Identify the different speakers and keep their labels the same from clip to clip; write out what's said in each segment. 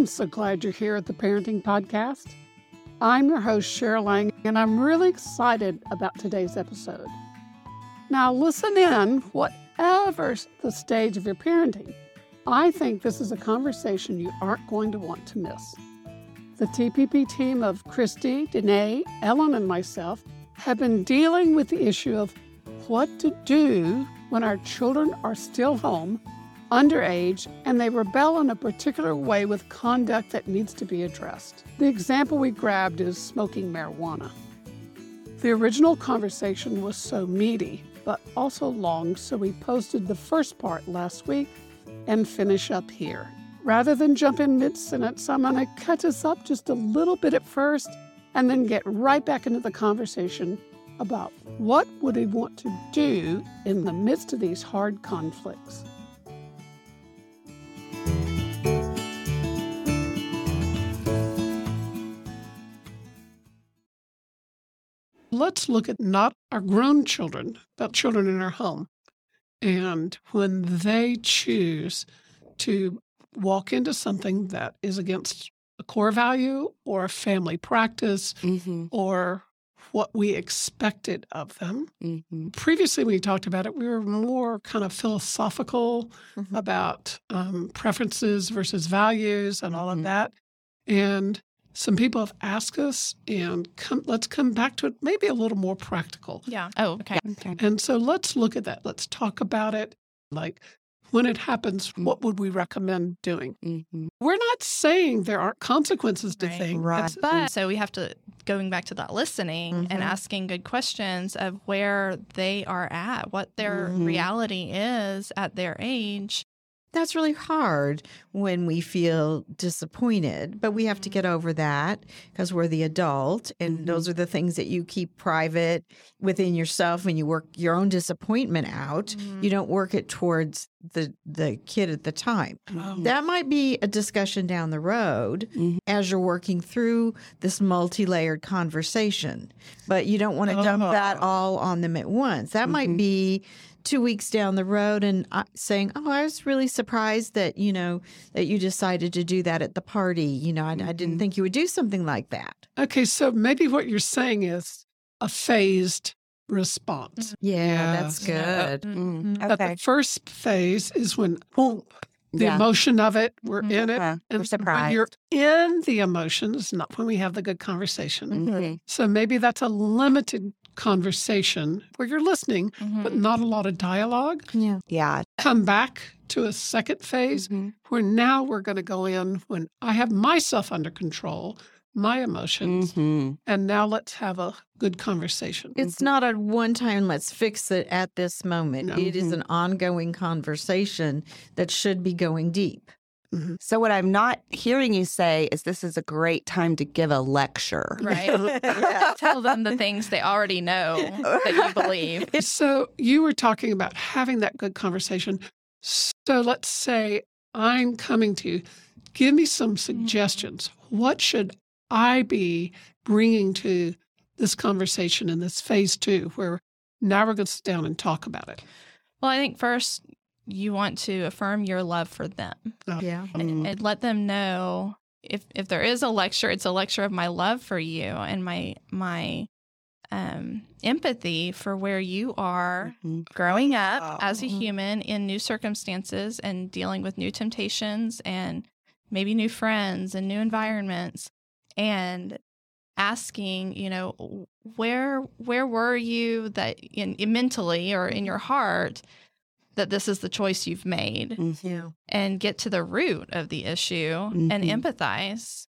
Speaker 1: I'm so glad you're here at the Parenting Podcast. I'm your host, Cheryl Lang, and I'm really excited about today's episode. Now, listen in, whatever the stage of your parenting. I think this is a conversation you aren't going to want to miss. The TPP team of Christy, Danae, Ellen, and myself have been dealing with the issue of what to do when our children are still home, underage, and they rebel in a particular way with conduct that needs to be addressed. The example we grabbed is smoking marijuana. The original conversation was so meaty, but also long, so we posted the first part last week and finish up here. Rather than jump in mid sentence, I'm going to cut us up just a little bit at first and then get right back into the conversation about what would we want to do in the midst of these hard conflicts. Let's look at not our grown children, but children in our home. And when they choose to walk into something that is against a core value or a family practice
Speaker 2: Mm-hmm.
Speaker 1: or what we expected of them.
Speaker 2: Mm-hmm.
Speaker 1: Previously, when we talked about it, we were more kind of philosophical
Speaker 2: Mhm.
Speaker 1: about um, preferences versus values and all of
Speaker 2: Mhm.
Speaker 1: that. And some people have asked us, and come, let's come back to it maybe a little more practical.
Speaker 3: Yeah. Oh, okay.
Speaker 2: Okay.
Speaker 1: And so let's look at that. Let's talk about it. Like when it happens, what would we recommend doing?
Speaker 2: Mm-hmm.
Speaker 1: We're not saying there aren't consequences to
Speaker 3: Right.
Speaker 1: things.
Speaker 2: Right.
Speaker 1: That's-
Speaker 3: But so we have to going back to that listening
Speaker 2: Mhm.
Speaker 3: and asking good questions of where they are at, what their
Speaker 2: Mhm.
Speaker 3: reality is at their age.
Speaker 2: That's really hard when we feel disappointed, but we have to get mm. over that because we're the adult. And those mm-hmm. are the things that you keep private within yourself when you work your own disappointment out. You mm-hmm. don't work it towards the, the kid at the time.
Speaker 1: Oh.
Speaker 2: That might be a discussion down the road mm-hmm. as you're working through this multi layered conversation, but you don't want to dump that
Speaker 1: Oh.
Speaker 2: all on them at once. That might mm-hmm. be two weeks down the road and uh, saying, "Oh, I was really surprised that you know that you decided to do that at the party. You know, I, I didn't mm-hmm. think you would do something like that."
Speaker 1: Okay, so maybe what you're saying is a phased response.
Speaker 2: Yeah, that's
Speaker 3: Yeah.
Speaker 2: good.
Speaker 3: Mhm.
Speaker 1: That the first phase is when boom, the
Speaker 4: Yeah.
Speaker 1: emotion of it, we're
Speaker 3: Mhm.
Speaker 1: in it.
Speaker 4: Uh-huh. We're
Speaker 1: when
Speaker 4: surprised.
Speaker 1: you're in the emotions, not when we have the good conversation.
Speaker 4: Mhm.
Speaker 1: So maybe that's a limited conversation where you're listening, but not a lot of dialogue.
Speaker 2: Yeah.
Speaker 4: Yeah.
Speaker 1: Come back to a second phase where now we're going to go in when I have myself under control, my emotions,
Speaker 4: Mhm.
Speaker 1: and now let's have a good conversation.
Speaker 2: It's mm-hmm. not a one time, let's fix it at this moment.
Speaker 1: No.
Speaker 2: It is mm-hmm. an ongoing conversation that should be going deep. Mm-hmm.
Speaker 4: So what I'm not hearing you say is this is a great time to give a lecture.
Speaker 3: Right.
Speaker 4: Yeah.
Speaker 3: Tell them the things they already know that you believe.
Speaker 1: So you were talking about having that good conversation. So let's say I'm coming to you. Give me some suggestions. What should I be bringing to this conversation in this phase two, where now we're going to sit down and talk about it?
Speaker 3: Well, I think first you want to affirm your love for them
Speaker 2: Yeah.
Speaker 3: and, and let them know if if there is a lecture, it's a lecture of my love for you and my my um, empathy for where you are
Speaker 4: Mhm.
Speaker 3: growing up as a
Speaker 2: Mhm.
Speaker 3: human in new circumstances and dealing with new temptations and maybe new friends and new environments and asking you know where where were you that in, in mentally or in your heart that this is the choice you've made
Speaker 4: Mhm.
Speaker 3: And get to the root of the issue and
Speaker 4: Mhm.
Speaker 3: empathize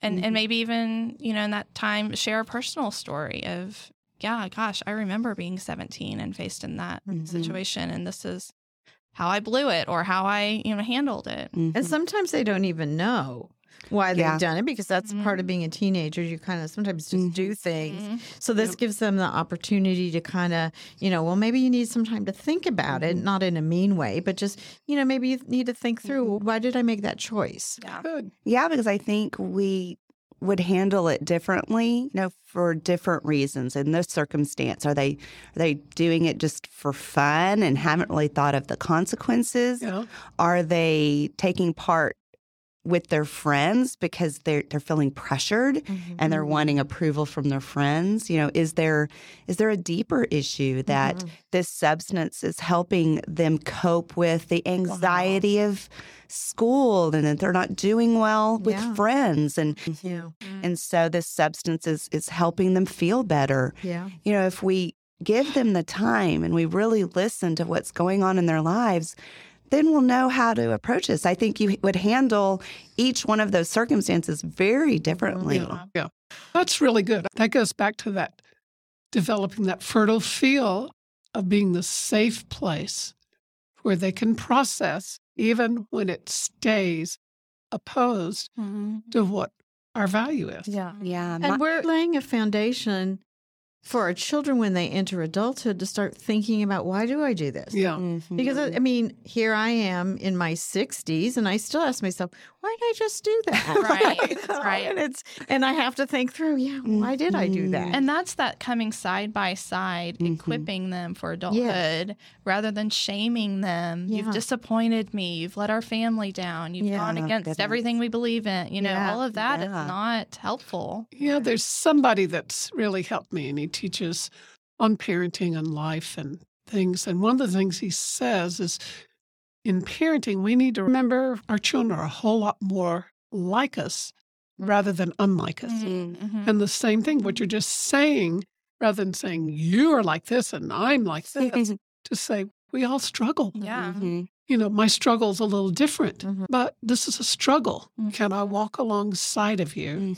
Speaker 3: and
Speaker 4: Mhm.
Speaker 3: and maybe even you know in that time share a personal story of yeah gosh i remember being 17 and faced in that
Speaker 4: Mhm.
Speaker 3: situation and this is how i blew it or how i you know handled it
Speaker 4: Mhm.
Speaker 2: And sometimes they don't even know why they've
Speaker 4: Yeah.
Speaker 2: done it because that's part
Speaker 3: Mhm.
Speaker 2: of being a teenager. You kind of sometimes just
Speaker 4: Mhm.
Speaker 2: do things.
Speaker 3: Mhm.
Speaker 2: So this
Speaker 1: Yep.
Speaker 2: gives them the opportunity to kind of, you know, well, maybe you need some time to think about it, not in a mean way, but just, you know, maybe you need to think through well, why did I make that choice?
Speaker 3: yeah
Speaker 1: Good.
Speaker 4: Yeah, because I think we would handle it differently, you know, for different reasons. In this circumstance, are they are they doing it just for fun and haven't really thought of the consequences?
Speaker 1: Yeah.
Speaker 4: Are they taking part with their friends because they're they're feeling pressured
Speaker 2: Mm-hmm.
Speaker 4: and they're wanting approval from their friends you know is there is there a deeper issue that
Speaker 2: Mhm.
Speaker 4: this substance is helping them cope with the anxiety of school and that they're not doing well with
Speaker 2: Yeah.
Speaker 4: friends and
Speaker 2: Yeah.
Speaker 4: and so this substance is is helping them feel better
Speaker 2: Yeah.
Speaker 4: you know if we give them the time and we really listen to what's going on in their lives then we'll know how to approach this i think you would handle each one of those circumstances very differently
Speaker 1: Yeah, yeah. That's really good. That goes back to that developing that fertile feel of being the safe place where they can process even when it stays opposed mm-hmm. to what our value is.
Speaker 2: Yeah.
Speaker 4: yeah my-
Speaker 2: And we're laying a foundation for our children when they enter adulthood to start thinking about why do I do this?
Speaker 1: Yeah.
Speaker 4: Mhm.
Speaker 2: Because I I mean, here I am in my 60s, and I still ask myself, why did I just do that?
Speaker 3: Right, right.
Speaker 2: And it's and I have to think through, yeah, why did I do that?
Speaker 3: And that's that coming side by side,
Speaker 4: Mhm.
Speaker 3: equipping them for adulthood rather than shaming them.
Speaker 2: Yeah.
Speaker 3: You've disappointed me. You've let our family down. You've
Speaker 2: Yeah.
Speaker 3: gone
Speaker 4: Oh,
Speaker 3: against
Speaker 4: goodness.
Speaker 3: everything we believe in. You know,
Speaker 2: Yeah.
Speaker 3: all of that is
Speaker 4: Yeah.
Speaker 3: not helpful.
Speaker 1: Yeah, there's somebody that's really helped me, and he teaches on parenting and life and things. And one of the things he says is in parenting, we need to remember our children are a whole lot more like us rather than unlike us.
Speaker 4: Mm.
Speaker 3: Mhm.
Speaker 1: And the same thing, what you're just saying, rather than saying you are like this and I'm like this, to say we all struggle.
Speaker 3: Yeah.
Speaker 4: Mhm.
Speaker 1: You know, my struggle's a little different,
Speaker 2: Mhm.
Speaker 1: but this is a struggle.
Speaker 3: Mhm.
Speaker 1: Can I walk alongside of you,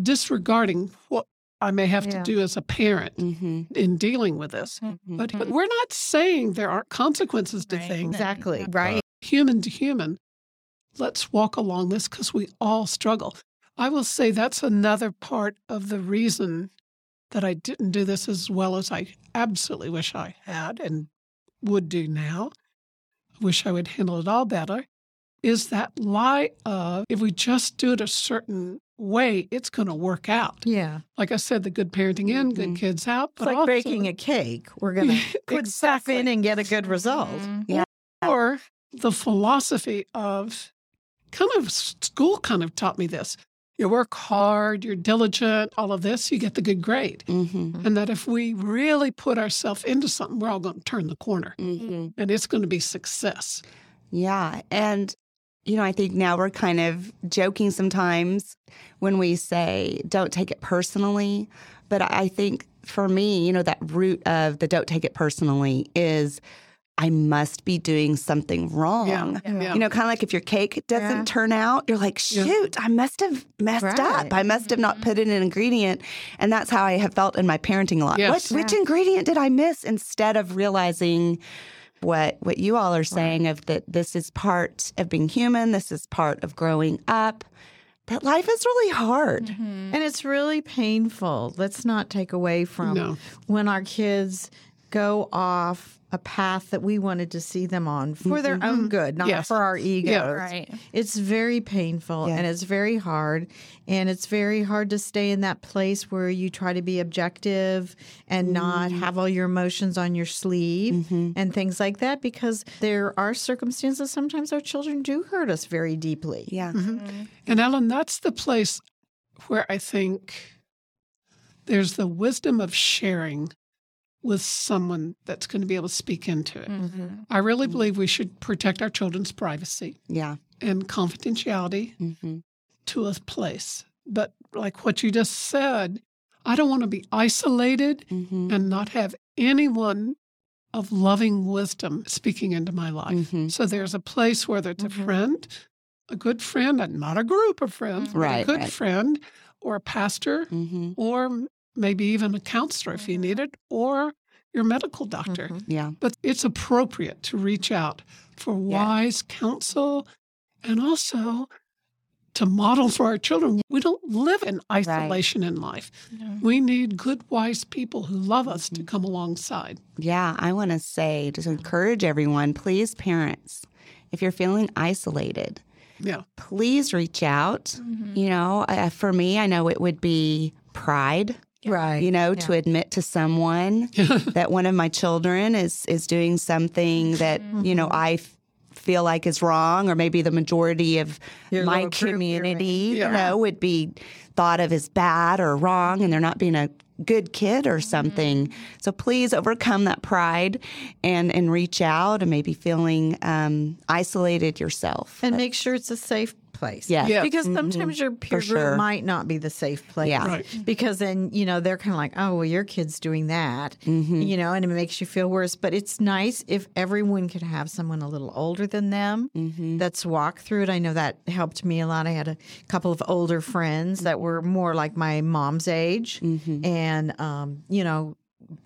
Speaker 1: disregarding what I may have
Speaker 2: Yeah.
Speaker 1: to do as a parent
Speaker 4: Mhm.
Speaker 1: in dealing with this?
Speaker 4: Mhm.
Speaker 1: But, but we're not saying there aren't consequences to
Speaker 3: Right.
Speaker 1: things.
Speaker 2: exactly. Right.
Speaker 1: Human to human, let's walk along this because we all struggle. I will say that's another part of the reason that I didn't do this as well as I absolutely wish I had and would do now. I wish I would handle it all better. Is that lie of if we just do it a certain way, it's going to work out.
Speaker 2: Yeah.
Speaker 1: Like I said, the good parenting in, good
Speaker 4: Mhm.
Speaker 1: kids out.
Speaker 2: But It's like baking a cake. We're going to put stuff in and get a good result.
Speaker 3: Mhm.
Speaker 1: or the philosophy of kind of school kind of taught me this. You work hard, you're diligent, all of this, you get the good grade.
Speaker 4: Mhm.
Speaker 1: And that if we really put ourselves into something, we're all going to turn the corner
Speaker 4: Mhm.
Speaker 1: and it's going to be success.
Speaker 4: Yeah. And, you know, I think now we're kind of joking sometimes when we say, don't take it personally. But I think for me, you know, that root of the don't take it personally is I must be doing something wrong.
Speaker 1: Yeah. yeah. Mm-hmm.
Speaker 4: You know, kind of like if your cake doesn't
Speaker 2: Yeah.
Speaker 4: turn out, you're like,
Speaker 1: Yeah.
Speaker 4: shoot, I must have messed
Speaker 2: Right.
Speaker 4: up. I must have not mm-hmm. put in an ingredient. And that's how I have felt in my parenting a lot.
Speaker 1: Yes.
Speaker 4: What, which ingredient did I miss instead of realizing what what you all are saying of that this is part of being human, this is part of growing up. That life is really hard.
Speaker 3: Mhm.
Speaker 2: And it's really painful. Let's not take away from
Speaker 1: No.
Speaker 2: when our kids go off a path that we wanted to see them on for their own good, not
Speaker 1: Yes.
Speaker 2: for our egos.
Speaker 1: Yeah.
Speaker 3: Right.
Speaker 2: It's very painful
Speaker 4: Yeah.
Speaker 2: and it's very hard. And it's very hard to stay in that place where you try to be objective and not have all your emotions on your sleeve
Speaker 4: Mhm.
Speaker 2: and things like that because there are circumstances sometimes our children do hurt us very deeply.
Speaker 4: Yeah.
Speaker 3: Mhm.
Speaker 1: And Ellen, that's the place where I think there's the wisdom of sharing with someone that's going to be able to speak into it.
Speaker 3: Mhm.
Speaker 1: I really believe we should protect our children's privacy
Speaker 4: Yeah.
Speaker 1: and confidentiality
Speaker 4: hmm
Speaker 1: to a place. But like what you just said, I don't want to be isolated
Speaker 4: hmm
Speaker 1: and not have anyone of loving wisdom speaking into my life.
Speaker 4: hmm
Speaker 1: So there's a place whether it's a friend, a good friend, and not a group of friends, but
Speaker 4: Right,
Speaker 1: a good
Speaker 4: right.
Speaker 1: friend, or a pastor, or maybe even a counselor if you need it, or your medical doctor.
Speaker 2: Mhm.
Speaker 4: Yeah.
Speaker 1: But it's appropriate to reach out for
Speaker 4: Yeah.
Speaker 1: wise counsel and also to model for our children. We don't live in isolation in life.
Speaker 3: Yeah.
Speaker 1: We need good, wise people who love us
Speaker 4: Mm-hmm.
Speaker 1: to come alongside.
Speaker 4: Yeah, I want to say to encourage everyone, please, parents, if you're feeling isolated,
Speaker 1: Yeah.
Speaker 4: please reach out.
Speaker 3: Mhm.
Speaker 4: You know, uh, for me, I know it would be pride,
Speaker 2: Right.
Speaker 4: you know, to admit to someone that one of my children is is doing something that, you know, I f- feel like is wrong, or maybe the majority of
Speaker 2: Your
Speaker 4: my
Speaker 2: little group you're in.
Speaker 4: community,
Speaker 1: Yeah.
Speaker 4: you know, would be thought of as bad or wrong, and they're not being a good kid or something. So please overcome that pride and and reach out and maybe feeling um, isolated yourself.
Speaker 2: and make sure it's a safe place.
Speaker 4: Yeah.
Speaker 1: Yeah.
Speaker 2: Because mm-hmm. sometimes your peer group
Speaker 4: sure.
Speaker 2: might not be the safe place.
Speaker 4: Yeah.
Speaker 1: Right.
Speaker 2: Because then, you know, they're kind of like, oh, well, your kid's doing that, mm-hmm. you know, and it makes you feel worse. But it's nice if everyone could have someone a little older than them mm-hmm. that's walked through it. I know that helped me a lot. I had a couple of older friends that were more like my mom's age. And, um, you know,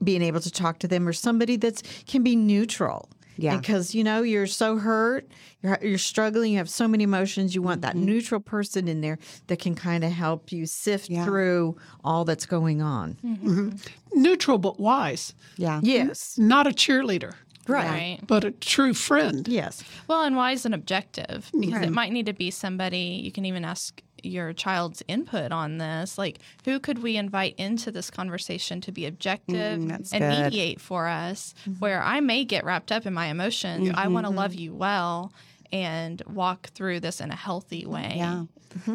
Speaker 2: being able to talk to them or somebody that's can be neutral.
Speaker 4: Yeah.
Speaker 2: Because you know you're so hurt, you're you're struggling, you have so many emotions. You want that mm-hmm. neutral person in there that can kind of help you sift
Speaker 4: Yeah.
Speaker 2: through all that's going on. Mm-hmm. Mm-hmm.
Speaker 1: Neutral but wise.
Speaker 4: yeah.
Speaker 2: Yes,
Speaker 1: Not a cheerleader,
Speaker 3: Right.
Speaker 1: but a true friend.
Speaker 2: yes,
Speaker 3: Well, and wise and objective because
Speaker 2: Right.
Speaker 3: it might need to be somebody you can even ask your child's input on this. Like, who could we invite into this conversation to be objective
Speaker 4: Mm,
Speaker 3: and
Speaker 4: good.
Speaker 3: mediate for us? Where I may get wrapped up in my emotions. I want to love you well and walk through this in a healthy way.
Speaker 4: Yeah.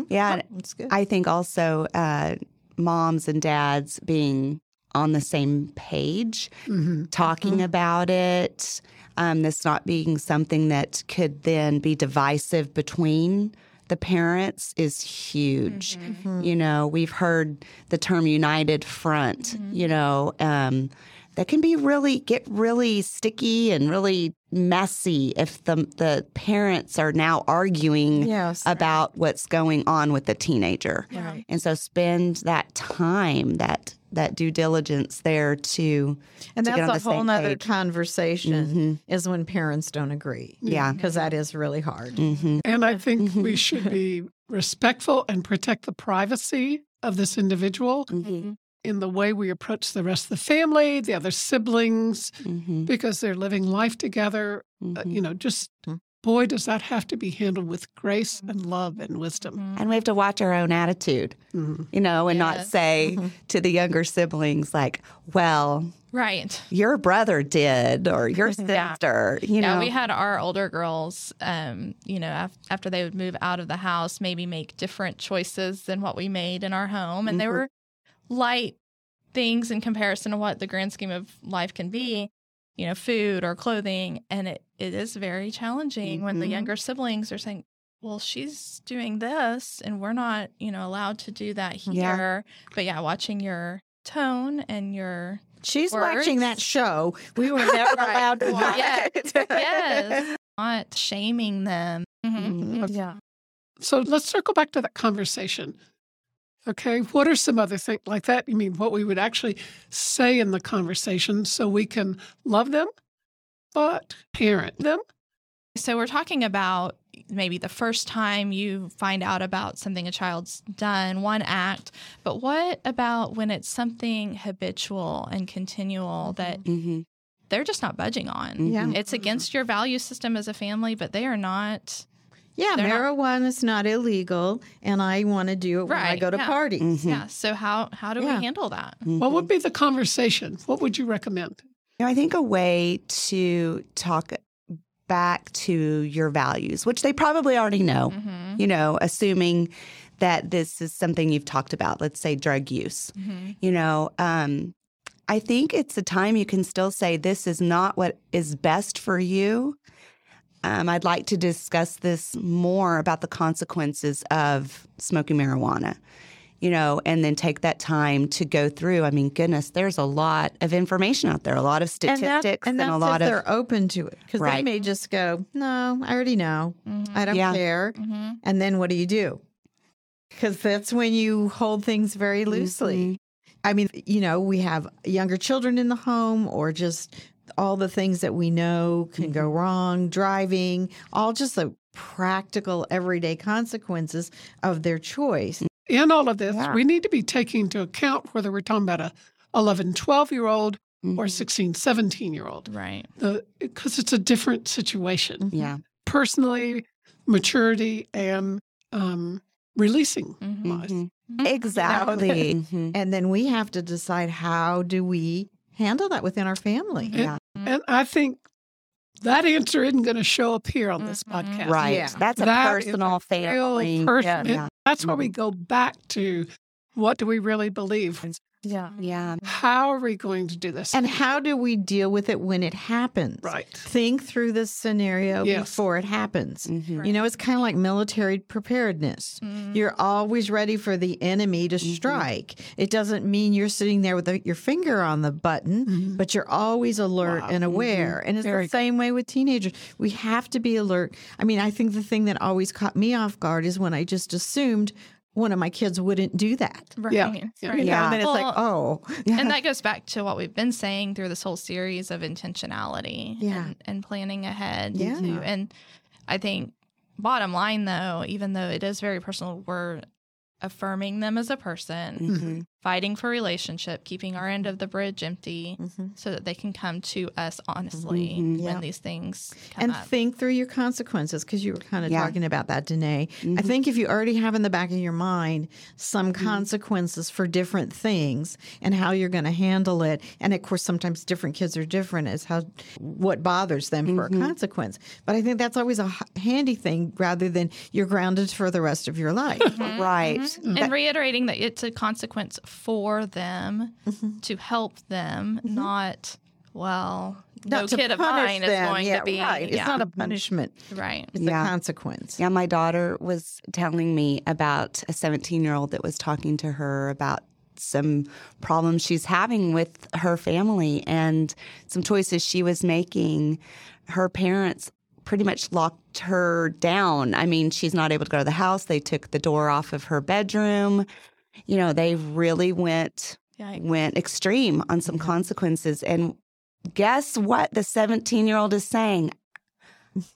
Speaker 4: Yeah. and
Speaker 2: that's good.
Speaker 4: I think also uh, moms and dads being on the same page, talking about it, um, this not being something that could then be divisive between the parents is huge. Mm-hmm. Mm-hmm. You know, we've heard the term united front, mm-hmm. you know, um, that can be really get really sticky and really messy if the the parents are now arguing
Speaker 2: Yes.
Speaker 4: about what's going on with the teenager.
Speaker 2: Right.
Speaker 4: And so spend that time, that that due diligence there to
Speaker 2: and
Speaker 4: to get
Speaker 2: that's
Speaker 4: on
Speaker 2: a
Speaker 4: the
Speaker 2: whole
Speaker 4: other
Speaker 2: nother
Speaker 4: page.
Speaker 2: conversation is when parents don't agree.
Speaker 4: Yeah.
Speaker 2: because that is really hard.
Speaker 4: Mhm.
Speaker 1: And I think we should be respectful and protect the privacy of this individual
Speaker 4: Mhm.
Speaker 1: in the way we approach the rest of the family, the other siblings,
Speaker 4: Mhm.
Speaker 1: because they're living life together. Uh, you know, just
Speaker 2: Mhm.
Speaker 1: Boy, does that have to be handled with grace and love and wisdom.
Speaker 4: And we have to watch our own attitude,
Speaker 1: Mhm.
Speaker 4: you know, and not
Speaker 3: Yes.
Speaker 4: say to the younger siblings like, "Well,
Speaker 3: Right.
Speaker 4: your brother did or your sister," you
Speaker 3: yeah,
Speaker 4: know.
Speaker 3: we had our older girls, um, you know, af- after they would move out of the house, maybe make different choices than what we made in our home. And they
Speaker 4: Mhm.
Speaker 3: were light things in comparison to what the grand scheme of life can be, you know, food or clothing. And it, it is very challenging when the
Speaker 4: Mhm.
Speaker 3: younger siblings are saying, well, she's doing this and we're not, you know, allowed to do that here.
Speaker 4: Yeah.
Speaker 3: But yeah, watching your tone and your
Speaker 2: She's
Speaker 3: Words.
Speaker 2: watching that show. We were never
Speaker 3: Right.
Speaker 2: allowed to watch
Speaker 3: yeah.
Speaker 2: it.
Speaker 3: yes, not shaming them.
Speaker 4: Mhm.
Speaker 3: Yeah.
Speaker 1: So let's circle back to that conversation. Okay, what are some other things like that? You mean what we would actually say in the conversation so we can love them, but parent them?
Speaker 3: So we're talking about maybe the first time you find out about something a child's done, one act, but what about when it's something habitual and continual that
Speaker 4: Mhm.
Speaker 3: they're just not budging on?
Speaker 2: Yeah.
Speaker 3: It's against your value system as a family, but they are not.
Speaker 2: Yeah,
Speaker 3: They're not-
Speaker 2: marijuana is not illegal, and I want to do it when I go to
Speaker 3: yeah.
Speaker 2: parties.
Speaker 4: Mhm.
Speaker 3: Yeah. So how how do
Speaker 2: Yeah.
Speaker 3: we handle that?
Speaker 1: What would be the conversation? What would you recommend?
Speaker 4: You know, I think a way to talk back to your values, which they probably already know,
Speaker 3: Mm-hmm.
Speaker 4: you know, assuming that this is something you've talked about, let's say drug use,
Speaker 3: Mm-hmm.
Speaker 4: you know, um, I think it's a time you can still say, this is not what is best for you. Um, I'd like to discuss this more about the consequences of smoking marijuana, you know, and then take that time to go through. I mean, goodness, there's a lot of information out there, a lot of
Speaker 2: And,
Speaker 4: statistics,
Speaker 2: that, and that's
Speaker 4: a lot
Speaker 2: if
Speaker 4: of
Speaker 2: they're open to it because they may just go, "No, I already know. I don't
Speaker 4: Yeah.
Speaker 2: care."
Speaker 3: Mm-hmm.
Speaker 2: And then what do you do? Because that's when you hold things very loosely.
Speaker 4: Mhm.
Speaker 2: I mean, you know, we have younger children in the home or just all the things that we know can go wrong, driving, all just the practical everyday consequences of their choice.
Speaker 1: In all of this,
Speaker 4: Yeah.
Speaker 1: we need to be taking into account whether we're talking about a 11, 12 year old or
Speaker 4: Mhm.
Speaker 1: 16, 17 year old,
Speaker 3: Right.
Speaker 1: because it's a different situation.
Speaker 4: Yeah.
Speaker 1: Personally, maturity and um, releasing.
Speaker 3: Mm-hmm.
Speaker 1: wise.
Speaker 4: Mhm.
Speaker 3: Mhm.
Speaker 4: Exactly. Mhm.
Speaker 2: And then we have to decide how do we handle that within our family.
Speaker 1: And-
Speaker 4: Yeah.
Speaker 1: And I think that answer isn't going to show up here on this
Speaker 3: Mhm.
Speaker 1: podcast.
Speaker 4: Right.
Speaker 2: Yeah.
Speaker 4: That's a
Speaker 1: That is a
Speaker 4: personal
Speaker 1: Real
Speaker 4: family.
Speaker 1: person.
Speaker 4: Yeah.
Speaker 1: That's where we go back to what do we really believe?
Speaker 2: Yeah.
Speaker 4: Yeah.
Speaker 1: How are we going to do this?
Speaker 2: And how do we deal with it when it happens?
Speaker 1: right.
Speaker 2: Think through this scenario
Speaker 1: Yes.
Speaker 2: before it happens.
Speaker 4: Mhm.
Speaker 2: You know, it's kind of like military preparedness.
Speaker 3: Mhm.
Speaker 2: You're always ready for the enemy to
Speaker 4: Mhm.
Speaker 2: strike. It doesn't mean you're sitting there with the, your finger on the button,
Speaker 1: Mhm.
Speaker 2: but you're always alert
Speaker 1: Wow.
Speaker 2: and aware. And it's
Speaker 1: Very
Speaker 2: the same way with teenagers. We have to be alert. I mean, I think the thing that always caught me off guard is when I just assumed one of my kids wouldn't do that.
Speaker 3: Right.
Speaker 1: Yeah.
Speaker 3: right.
Speaker 1: Yeah.
Speaker 2: You know, and then it's like,
Speaker 3: Well,
Speaker 2: oh,
Speaker 3: and that goes back to what we've been saying through this whole series of intentionality
Speaker 2: Yeah.
Speaker 3: and, and planning ahead
Speaker 2: Yeah.
Speaker 3: too. and i think bottom line though even though it is very personal we're affirming them as a person
Speaker 4: Mhm.
Speaker 3: Fighting for relationship keeping our end of the bridge empty
Speaker 2: Mhm.
Speaker 3: so that they can come to us honestly
Speaker 4: Mhm.
Speaker 2: Yeah.
Speaker 3: when these things come
Speaker 2: and
Speaker 3: up
Speaker 2: think through your consequences because you were kind of
Speaker 4: Yeah.
Speaker 2: talking about that, Danae. I
Speaker 4: Mhm.
Speaker 2: think if you already have in the back of your mind some consequences for different things and how you're going to handle it, and of course, sometimes different kids are different as how what bothers them for a consequence. But I think that's always a handy thing rather than you're grounded for the rest of your life.
Speaker 4: Right.
Speaker 3: and reiterating that it's a consequence for them
Speaker 2: Mm-hmm.
Speaker 3: to help them not well no
Speaker 2: Not to
Speaker 3: kid of mine
Speaker 2: them.
Speaker 3: is going
Speaker 2: yeah,
Speaker 3: to be
Speaker 2: right. It's not a punishment;
Speaker 3: right
Speaker 2: it's
Speaker 4: Yeah.
Speaker 2: a consequence.
Speaker 4: Yeah, my daughter was telling me about a 17 year old that was talking to her about some problems she's having with her family and some choices she was making. Her parents pretty much locked her down. I mean, she's not able to go to the house. They took the door off of her bedroom. You know, they really went
Speaker 3: Yikes.
Speaker 4: went extreme on some consequences. And guess what the 17 year old is saying?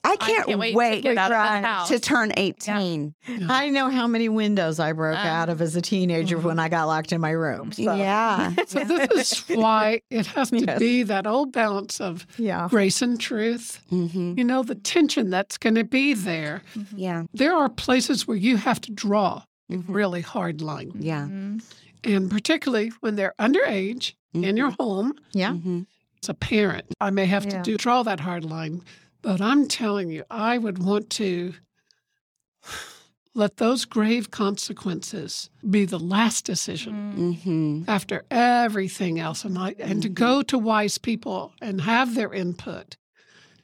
Speaker 4: I can't,
Speaker 3: can't wait to
Speaker 4: wait,
Speaker 3: get out of the house."
Speaker 4: to turn 18.
Speaker 2: I know how many windows I broke
Speaker 3: Um,
Speaker 2: out of as a teenager when I got locked in my room. So,
Speaker 4: Yeah.
Speaker 1: So this is why it has to
Speaker 2: Yes.
Speaker 1: be that old balance of
Speaker 2: yeah.
Speaker 1: grace and truth.
Speaker 4: hmm
Speaker 1: You know, the tension that's going to be there.
Speaker 4: Yeah.
Speaker 1: There are places where you have to draw a
Speaker 4: Mhm.
Speaker 1: really hard line.
Speaker 4: Yeah.
Speaker 3: Mhm.
Speaker 1: And particularly when they're underage in your home,
Speaker 2: Yeah.
Speaker 1: as a parent, I may have
Speaker 2: Yeah.
Speaker 1: to do draw that hard line. But I'm telling you, I would want to let those grave consequences be the last decision
Speaker 4: hmm
Speaker 1: after everything else and I, and to go to wise people and have their input.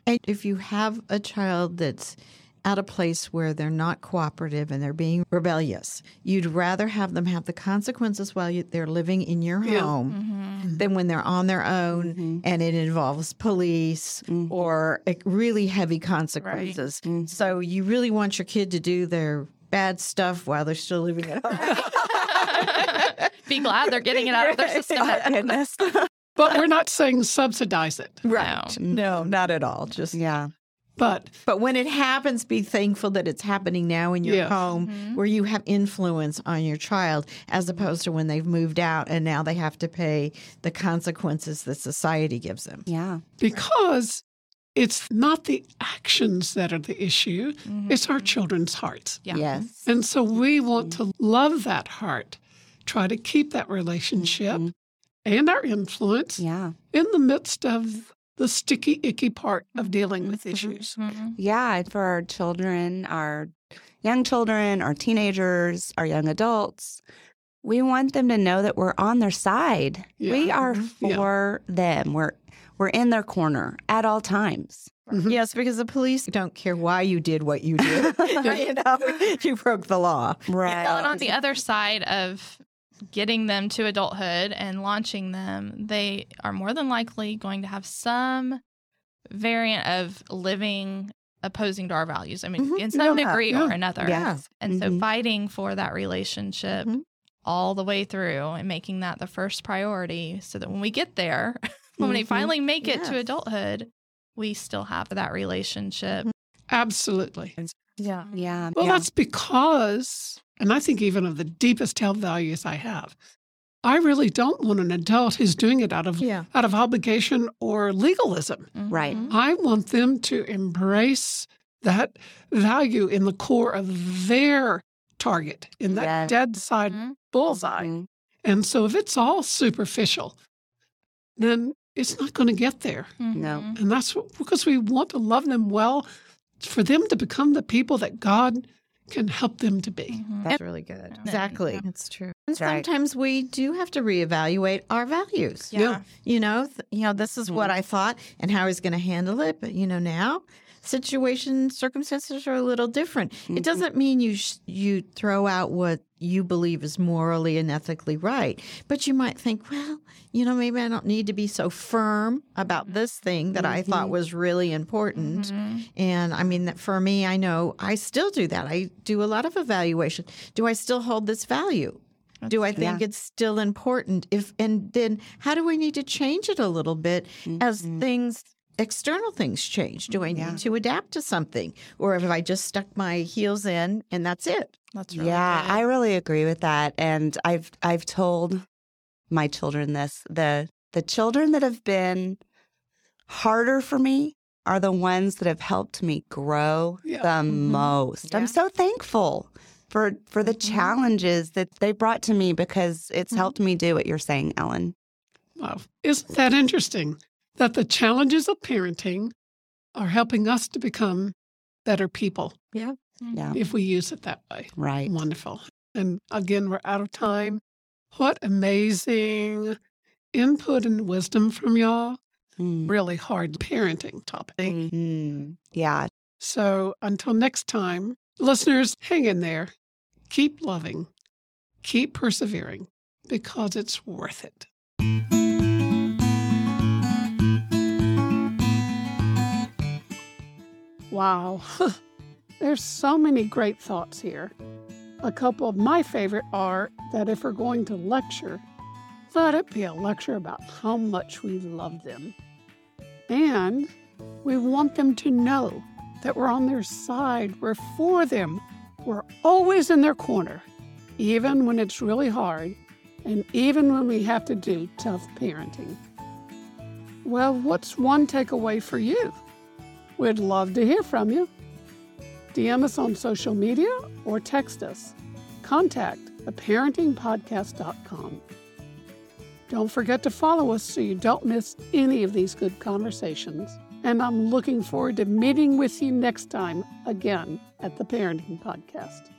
Speaker 2: And if you have a child that's at a place where they're not cooperative and they're being rebellious, you'd rather have them have the consequences while you, they're living in your
Speaker 1: Yeah.
Speaker 2: home
Speaker 3: Mhm.
Speaker 2: than when they're on their own
Speaker 4: Mhm.
Speaker 2: and it involves police
Speaker 4: Mhm.
Speaker 2: or really heavy consequences.
Speaker 4: Mhm.
Speaker 2: So you really want your kid to do their bad stuff while they're still living at home.
Speaker 3: be glad they're getting it out of their system
Speaker 4: Oh, goodness.
Speaker 1: But we're not saying subsidize it.
Speaker 2: right. No, not at all. Just
Speaker 4: yeah.
Speaker 1: But
Speaker 2: But when it happens, be thankful that it's happening now in your
Speaker 1: Yes.
Speaker 2: home
Speaker 3: Mhm.
Speaker 2: where you have influence on your child, as opposed to when they've moved out and now they have to pay the consequences that society gives them.
Speaker 4: Yeah.
Speaker 1: because it's not the actions that are the issue,
Speaker 3: Mhm.
Speaker 1: it's our children's hearts.
Speaker 3: Yeah.
Speaker 4: Yes.
Speaker 1: And so we want to love that heart, try to keep that relationship
Speaker 4: Mhm.
Speaker 1: and our influence
Speaker 4: Yeah.
Speaker 1: in the midst of the sticky, icky part of dealing with issues.
Speaker 3: Mhm.
Speaker 4: Yeah. For our children, our young children, our teenagers, our young adults, we want them to know that we're on their side. We are
Speaker 1: Mhm. Yeah.
Speaker 4: for them. We're we're in their corner at all times.
Speaker 1: Mhm.
Speaker 2: Yes, because the police don't care why you did what you did. you know, you broke the law.
Speaker 4: Right.
Speaker 3: Well, and on the other side of getting them to adulthood and launching them, they are more than likely going to have some variant of living opposing to our values. I mean,
Speaker 2: Mhm.
Speaker 3: in some
Speaker 2: Yeah.
Speaker 3: degree
Speaker 1: Yeah.
Speaker 3: or another.
Speaker 4: Yes.
Speaker 3: And so
Speaker 4: Mhm.
Speaker 3: fighting for that relationship
Speaker 2: Mhm.
Speaker 3: all the way through and making that the first priority so that when we get there, when we
Speaker 4: Mhm.
Speaker 3: finally make it to adulthood, we still have that relationship.
Speaker 1: Absolutely.
Speaker 3: Yeah.
Speaker 4: Yeah.
Speaker 1: Well,
Speaker 4: yeah.
Speaker 1: that's because, and I think even of the deepest health values I have, I really don't want an adult who's doing it out of
Speaker 2: Yeah.
Speaker 1: out of obligation or legalism.
Speaker 4: Right.
Speaker 3: Mhm.
Speaker 1: I want them to embrace that value in the core of their target, in that
Speaker 4: Yes.
Speaker 1: dead side
Speaker 3: Mhm.
Speaker 1: bullseye.
Speaker 4: Mhm.
Speaker 1: And so if it's all superficial, then it's not going to get there.
Speaker 4: No.
Speaker 3: Mhm.
Speaker 1: And that's because we want to love them well, for them to become the people that God can help them to be.
Speaker 3: Mhm.
Speaker 2: That's really good. Exactly.
Speaker 3: Yeah.
Speaker 2: That's true. And
Speaker 4: That's right.
Speaker 2: sometimes we do have to reevaluate our values.
Speaker 3: Yeah.
Speaker 2: You know, th- you know, this is what I thought and how I was going to handle it, but you know, now situation circumstances are a little different. It doesn't mean you sh- you throw out what you believe is morally and ethically right, but you might think, well, you know, maybe I don't need to be so firm about this thing that I thought was really important.
Speaker 3: Mhm.
Speaker 2: And I mean, that for me, I know I still do that. I do a lot of evaluation. Do I still hold this value? do I think
Speaker 4: Yeah.
Speaker 2: it's still important? If and then how do I need to change it a little bit as
Speaker 4: Mhm.
Speaker 2: things external things change? Do I need
Speaker 4: Yeah.
Speaker 2: to adapt to something, or have I just stuck my heels in and that's it?
Speaker 3: That's really
Speaker 4: yeah,
Speaker 3: good.
Speaker 4: I really agree with that. And I've I've told my children this. The the children that have been harder for me are the ones that have helped me grow
Speaker 1: Yeah.
Speaker 4: the
Speaker 2: Mhm.
Speaker 4: most. I'm so thankful for for the
Speaker 3: Mhm.
Speaker 4: challenges that they brought to me because it's
Speaker 2: Mhm.
Speaker 4: helped me do what you're saying, Ellen.
Speaker 1: Wow. Isn't that interesting that the challenges of parenting are helping us to become better people
Speaker 2: Yeah.
Speaker 4: Yeah.
Speaker 1: if we use it that way?
Speaker 4: Right.
Speaker 1: Wonderful. And again, we're out of time. What amazing input and wisdom from y'all.
Speaker 4: Mm.
Speaker 1: Really hard parenting topic.
Speaker 4: Mhm. Yeah.
Speaker 1: So until next time, listeners, hang in there. Keep loving, keep persevering because it's worth it. Wow, there's so many great thoughts here. A couple of my favorite are that if we're going to lecture, let it be a lecture about how much we love them. And we want them to know that we're on their side, we're for them, we're always in their corner, even when it's really hard and even when we have to do tough parenting. Well, what's one takeaway for you? We'd love to hear from you. DM us on social media or text us. Contact theparentingpodcast.com. Don't forget to follow us so you don't miss any of these good conversations. And I'm looking forward to meeting with you next time again at the Parenting Podcast.